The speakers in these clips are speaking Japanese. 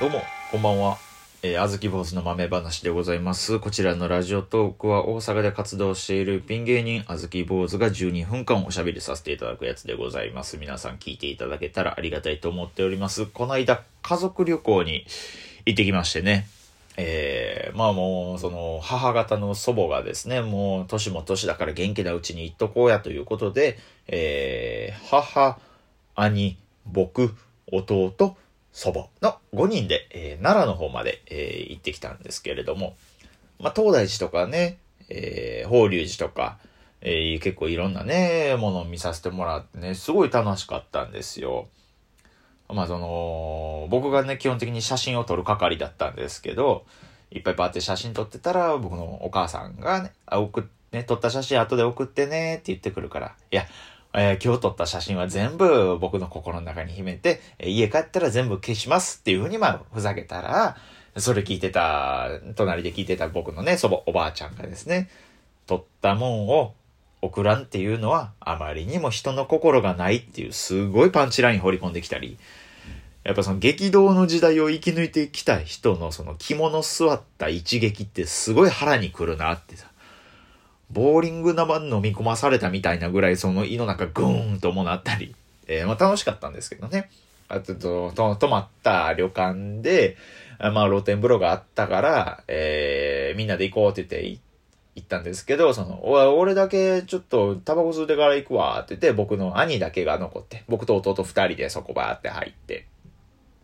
どうも、こんばんは。えー、あずき坊主の豆話でございます。こちらのラジオトークは大阪で活動しているピン芸人あずき坊主が12分間おしゃべりさせていただくやつでございます。皆さん聞いていただけたらありがたいと思っております。この間、家族旅行に行ってきましてね。えー、まあもう、その、母方の祖母がですね、もう、年も年だから元気なうちに行っとこうやということで、えー、母、兄、僕、弟、祖母の5人で、えー奈良の方まで、えー行ってきたんですけれども、まあ、東大寺とかね、えー法隆寺とか、えー結構いろんなね、ものを見させてもらってね、すごい楽しかったんですよ。まあその、僕がね、基本的に写真を撮る係だったんですけど、いっぱいバーって写真撮ってたら、僕のお母さんがね、あ、送、ね、撮った写真後で送ってねって言ってくるから、いや、えー今日撮った写真は全部僕の心の中に秘めて、えー家帰ったら全部消しますっていうふうにまあ、ふざけたら、それ聞いてた、隣で聞いてた僕のね、祖母、おばあちゃんがですね、撮ったもんを送らんっていうのは、あまりにも人の心がないっていう、すごいパンチライン掘り込んできたり、やっぱその激動の時代を生き抜いてきた人のその着物座った一撃ってすごい腹にくるなってさ。ボーリング生飲み込まされたみたいなぐらいその胃の中グーンともなったり、えーまあ楽しかったんですけどね。あとと、と泊まった旅館で、まあ露天風呂があったから、えーみんなで行こうって言って行ったんですけど、その、俺だけちょっとタバコ吸ってから行くわって言って、僕の兄だけが残って、僕と弟二人でそこバーって入って、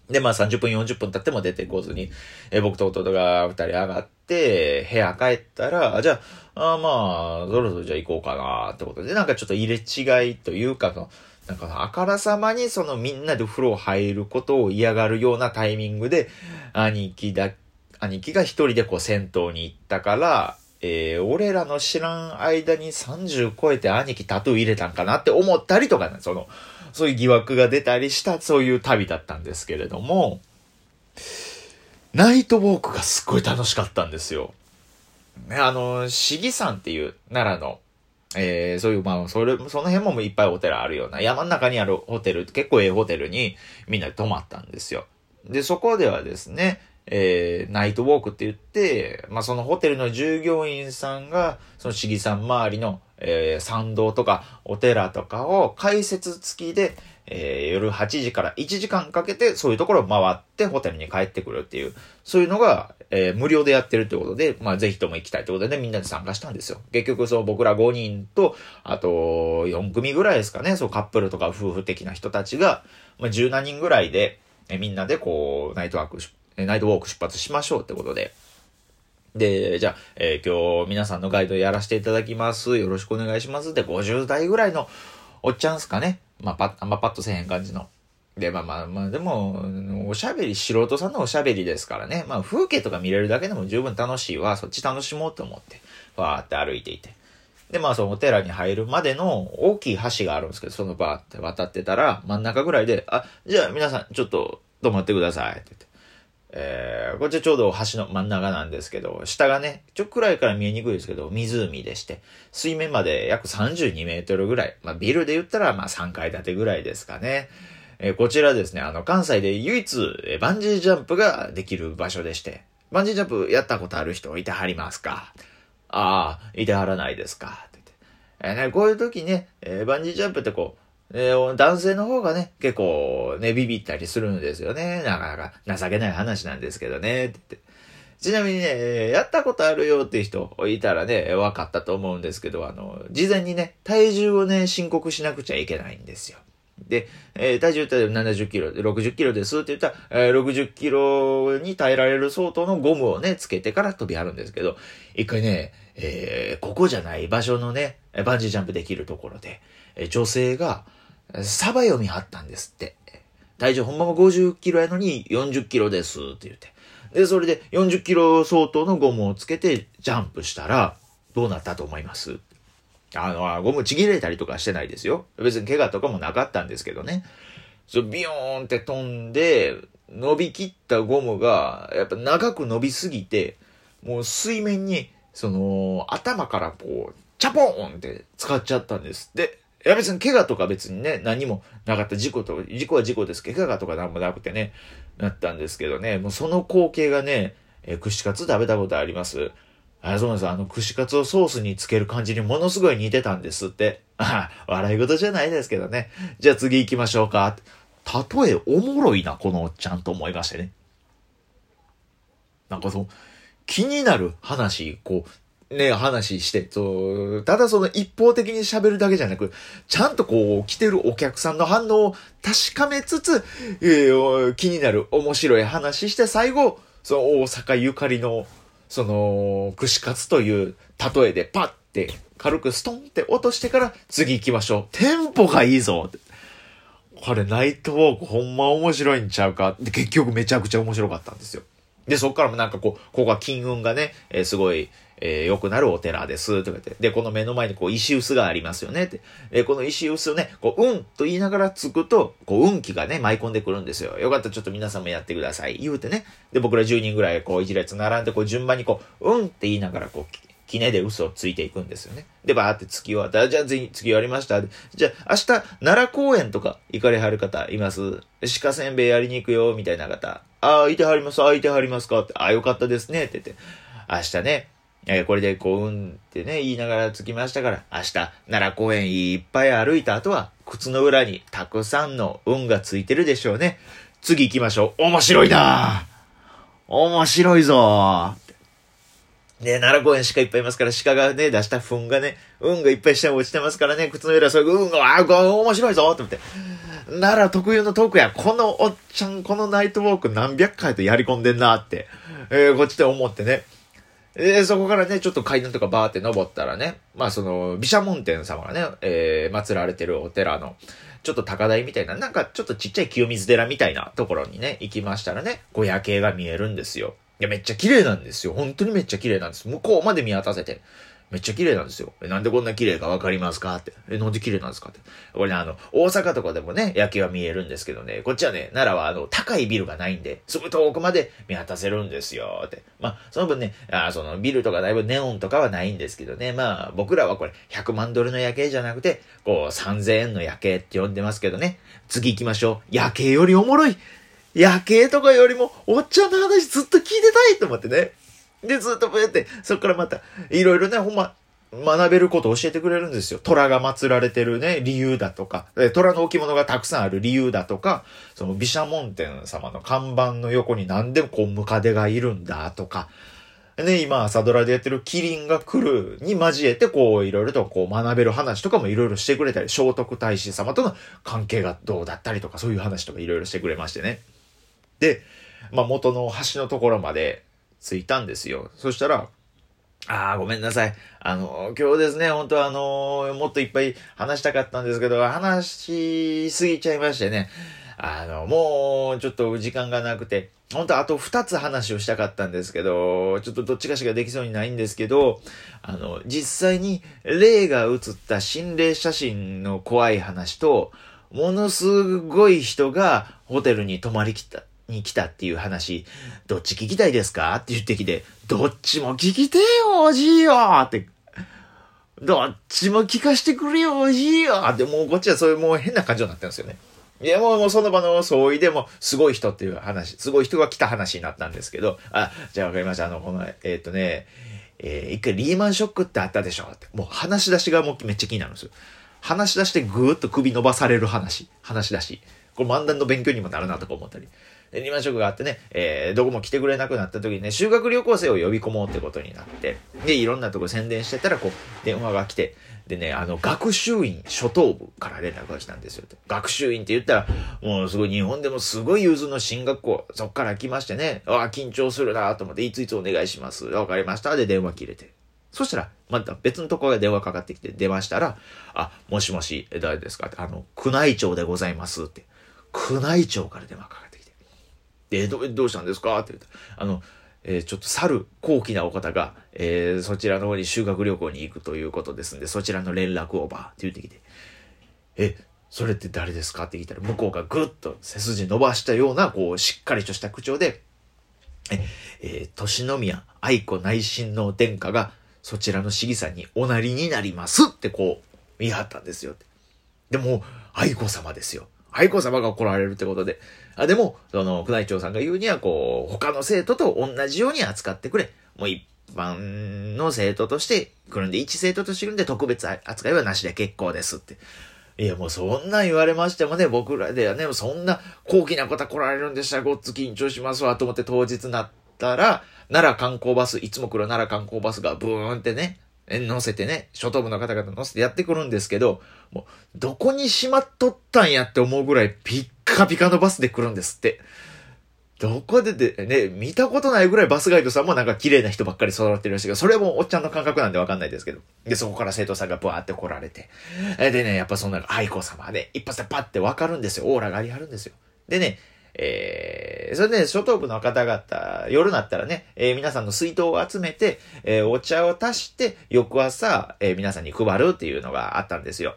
で、まあ30分40分経っても出てこずに、えー僕と弟が二人上がって、部屋帰ったら、じゃあ、あまあ、そろそろじゃあ行こうかなってことで、なんかちょっと入れ違いというか、そのなんかあからさまにそのみんなで風呂入ることを嫌がるようなタイミングで、兄貴だ、兄貴が一人でこう銭湯に行ったから、えー俺らの知らん間に30超えて兄貴タトゥー入れたんかなって思ったりとかね、その、そういう疑惑が出たりした、そういう旅だったんですけれども、ナイトウォークがすっごい楽しかったんですよ。ね、あの、市議山っていう奈良の、えー、そういう、まあ、それ、その辺もいっぱいお寺あるような、山の中にあるホテル、結構ええホテルにみんなで泊まったんですよ。で、そこではですね、えー、ナイトウォークって言って、まあ、そのホテルの従業員さんが、その市議山周りの、えー、参道とかお寺とかを解説付きで、えー夜8時から1時間かけてそういうところを回ってホテルに帰ってくるっていう、そういうのが、えー無料でやってるってことで、まあぜひとも行きたいってことで、ねみんなで参加したんですよ。結局そう僕ら5人と、あと4組ぐらいですかね、そうカップルとか夫婦的な人たちが、まあ10何人ぐらいで、えーみんなでこう、ナイトワーク、えナイトウォーク出発しましょうってことで、で、じゃあ、えー今日皆さんのガイドやらせていただきます。よろしくお願いします。で、50代ぐらいのおっちゃんすかね。まあ、パッ、あんまパッとせえへん感じの。で、まあまあまあ、でも、おしゃべり、素人さんのおしゃべりですからね。まあ、風景とか見れるだけでも十分楽しいわ。そっち楽しもうと思って、わーって歩いていて。で、まあ、そのお寺に入るまでの大きい橋があるんですけど、そのバーって渡ってたら、真ん中ぐらいで、あ、じゃあ皆さん、ちょっと止まってください。って言って。えー、こっちちょうど橋の真ん中なんですけど、下がね、ちょっくらいから見えにくいですけど、湖でして、水面まで約32メートルぐらい。まあ、ビルで言ったら、まあ、3階建てぐらいですかね。えーこちらですね、あの、関西で唯一、バンジージャンプができる場所でして、バンジージャンプやったことある人いてはりますか？ああ、いてはらないですか？って言って。えーね、こういう時ね、えーバンジージャンプってこう、えー男性の方がね、結構ね、ビビったりするんですよね。なかなか情けない話なんですけどね、って。ちなみにね、やったことあるよって人いたらね、分かったと思うんですけど、あの、事前にね、体重をね、申告しなくちゃいけないんですよ。で、えー体重って70キロ、60キロですって言ったら、えー60キロに耐えられる相当のゴムをね、つけてから飛びあるんですけど、一回ね、えーここじゃない場所のね、バンジージャンプできるところで、えー女性が、サバ読みはったんですって。体重ほんまは50キロやのに40キロですって言って。で、それで40キロ相当のゴムをつけてジャンプしたら、どうなったと思います？あの、ゴムちぎれたりとかしてないですよ。別に怪我とかもなかったんですけどね。そ、ビヨーンって飛んで、伸びきったゴムが、やっぱ長く伸びすぎて、もう水面に、その、頭からこう、チャポーンって使っちゃったんですって。いや別に怪我とか別にね、何もなかった事故と、事故は事故ですけど、怪我とか何もなくてね、なったんですけどね、もうその光景がね、え、串カツ食べたことあります。あ、そうなんです。あの、串カツをソースにつける感じにものすごい似てたんですって。あ、笑い事じゃないですけどね。じゃあ次行きましょうか。例えおもろいな、このおっちゃんと思いましてね。なんかその、気になる話、こう、ね、話して、そう、ただその一方的に喋るだけじゃなく、ちゃんとこう、来てるお客さんの反応を確かめつつ、えー、気になる面白い話して、最後、その大阪ゆかりの、その、串カツという例えでパッて軽くストンって落としてから次行きましょう。テンポがいいぞこれナイトウォークほんま面白いんちゃうかで、結局めちゃくちゃ面白かったんですよ。で、そっからもなんかこう、ここが金運がね、えー、すごい、えー、良くなるお寺です、とか言って。で、この目の前にこう、石臼がありますよね、って。え、この石臼をね、こう、うんと言いながらつくと、こう、運気がね、舞い込んでくるんですよ。よかったらちょっと皆さんもやってください。言うてね。で、僕ら10人ぐらい、こう、一列並んで、こう、順番にこう、うんって言いながら、こう、きねで嘘をついていくんですよね。で、バーって月終わった。じゃあ次、月終わりました。じゃあ明日、奈良公園とか行かれはる方います？鹿せんべいやりに行くよ、みたいな方。ああ、いてはります、ああ、いてはりますかって。ああ、よかったですね、って言って。明日ね、え、これでこう、うんってね、言いながら着きましたから、明日、奈良公園いっぱい歩いた後は、靴の裏にたくさんの運がついてるでしょうね。次行きましょう。面白いな面白いぞね、奈良公園鹿いっぱいいますから、鹿がね、出した糞がね、運がいっぱい下に落ちてますからね、靴の裏、そういう運が、ああ、面白いぞと思って。奈良特有のトークや、このおっちゃん、このナイトウォーク何百回とやり込んでんなって、えー、こっちで思ってね。えー、そこからね、ちょっと階段とかバーって登ったらね、まあその、毘沙門天様がね、えー、祀られてるお寺の、ちょっと高台みたいな、なんかちょっとちっちゃい清水寺みたいなところにね、行きましたらね、こう夜景が見えるんですよ。いや、めっちゃ綺麗なんですよ。本当にめっちゃ綺麗なんです。向こうまで見渡せて。めっちゃ綺麗なんですよ。え、なんでこんな綺麗かわかりますか？って。え、なんで綺麗なんですか？って。これね、あの、大阪とかでもね、夜景は見えるんですけどね、こっちはね、奈良はあの、高いビルがないんで、すぐ遠くまで見渡せるんですよ。って。まあ、その分ね、あそのビルとかだいぶネオンとかはないんですけどね、まあ、僕らはこれ、100万ドルの夜景じゃなくて、こう、3000円の夜景って呼んでますけどね、次行きましょう。夜景よりおもろい夜景とかよりも、おっちゃんの話ずっと聞いてたいと思ってね。で、ずっとこうやって、そっからまた、いろいろね、ほんま、学べることを教えてくれるんですよ。虎が祀られてるね、理由だとか、虎の置物がたくさんある理由だとか、その毘沙門天様の看板の横に何でもこうムカデがいるんだとか、ね、今朝ドラでやってるキリンが来るに交えて、こういろいろとこう学べる話とかもいろいろしてくれたり、聖徳太子様との関係がどうだったりとか、そういう話とかいろいろしてくれましてね。で、まあ、元の橋のところまで着いたんですよ。そしたら、ああ、ごめんなさい。あの、今日ですね、本当はあの、もっといっぱい話したかったんですけど、話しすぎちゃいましてね。あの、もう、ちょっと時間がなくて、本当あと2つ話をしたかったんですけど、ちょっとどっちかしかできそうにないんですけど、あの、実際に霊が映った心霊写真の怖い話と、ものすごい人がホテルに泊まりきった、に来たっていう話、どっち聞きたいですか？って言ってきて、どっちも聞きてよ、おじいよって。どっちも聞かしてくれよ、おじいよって、もうこっちはそういうもう変な感情になってるんですよね。いや、もう、もうその場の総意でも、すごい人っていう話、すごい人が来た話になったんですけど、あ、じゃあわかりました。あの、この、えー、っとね、えー、一回リーマンショックってあったでしょ？って。もう話し出しがもうめっちゃ気になるんですよ。話し出してぐーっと首伸ばされる話。話し出し。これ漫談の勉強にもなるなとか思ったり。で、リーマンショックがあってね、えー、どこも来てくれなくなった時にね、修学旅行生を呼び込もうってことになって、で、いろんなとこ宣伝してたら、こう、電話が来て、でね、あの、学習院初等部から連絡が来たんですよ。学習院って言ったら、もうすごい日本でもすごい融通の進学校、そっから来ましてね、ああ、緊張するなと思って、いついつお願いします。わかりました。で、電話切れて。そしたら、また別のところが電話かかってきて、出ましたら、あ、もしもし、誰ですかって、あの、宮内庁でございますって。宮内庁から電話かかで、どどうしたんですか？って言ったあの、えー、ちょっと去る高貴なお方が、えー、そちらの方に修学旅行に行くということですんで、そちらの連絡をばーって言ってきて、え、それって誰ですか？って聞いたら、向こうがぐっと背筋伸ばしたような、こう、しっかりとした口調で、え、えー、年宮愛子内親王殿下が、そちらの市議さんにおなりになりますってこう、見張ったんですよ。でも、愛子様ですよ。愛子様が来られるってことで。あ、でも、その、宮内庁さんが言うには、こう、他の生徒と同じように扱ってくれ。もう一般の生徒として来るんで、一生徒として来るんで特別扱いはなしで結構ですって。いや、もうそんな言われましてもね、僕らではね、そんな高貴な方来られるんでしたらごっつ緊張しますわと思って当日なったら、奈良観光バス、いつも来る奈良観光バスがブーンってね、乗せてね、初等部の方々乗せてやってくるんですけど、もう、どこにしまっとったんやって思うぐらいピッカピカのバスで来るんですって。どこでで、ね、見たことないぐらいバスガイドさんもなんか綺麗な人ばっかり育ってるらしいけど、それもおっちゃんの感覚なんでわかんないですけど。で、そこから生徒さんがブワーって来られて。でね、やっぱそんな愛子様で、一発でパッてわかるんですよ。オーラがありはるんですよ。でね、えー、それで、ね、初等部の方々、夜になったらね、えー、皆さんの水筒を集めて、えー、お茶を足して、翌朝、えー、皆さんに配るっていうのがあったんですよ。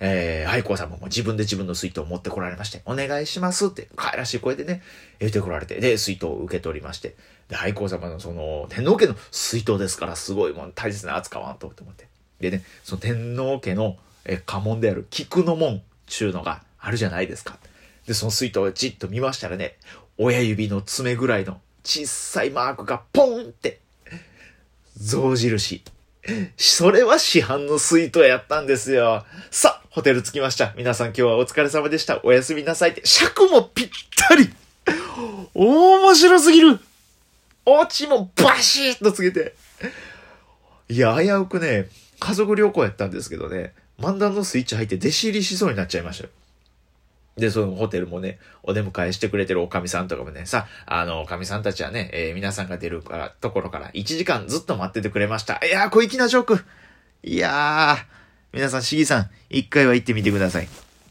えー、愛子様も自分で自分の水筒を持ってこられまして、お願いしますって、可愛らしい声でね、言ってこられて、で、水筒を受け取りまして、で、愛子様のその、天皇家の水筒ですから、すごいもん、大切な扱わんと思って。でね、その天皇家の、え、家紋である菊の門、ちゅうのがあるじゃないですか。で、その水筒をじっと見ましたらね、親指の爪ぐらいの小さいマークがポンって、象印。それは市販の水筒やったんですよ。さあ、ホテル着きました。皆さん今日はお疲れ様でした。おやすみなさいって。尺もぴったり面白すぎるオチもバシッとつけて。いや、危うくね、家族旅行やったんですけどね、漫談のスイッチ入って弟子入りしそうになっちゃいましたよ。で、そのホテルもね、お出迎えしてくれてるおかみさんとかもね、さ、あの、おかみさんたちはね、えー、皆さんが出るから、ところから1時間ずっと待っててくれました。いやー、小粋なジョーク。いやー、皆さん、しぎさん、1回は行ってみてください。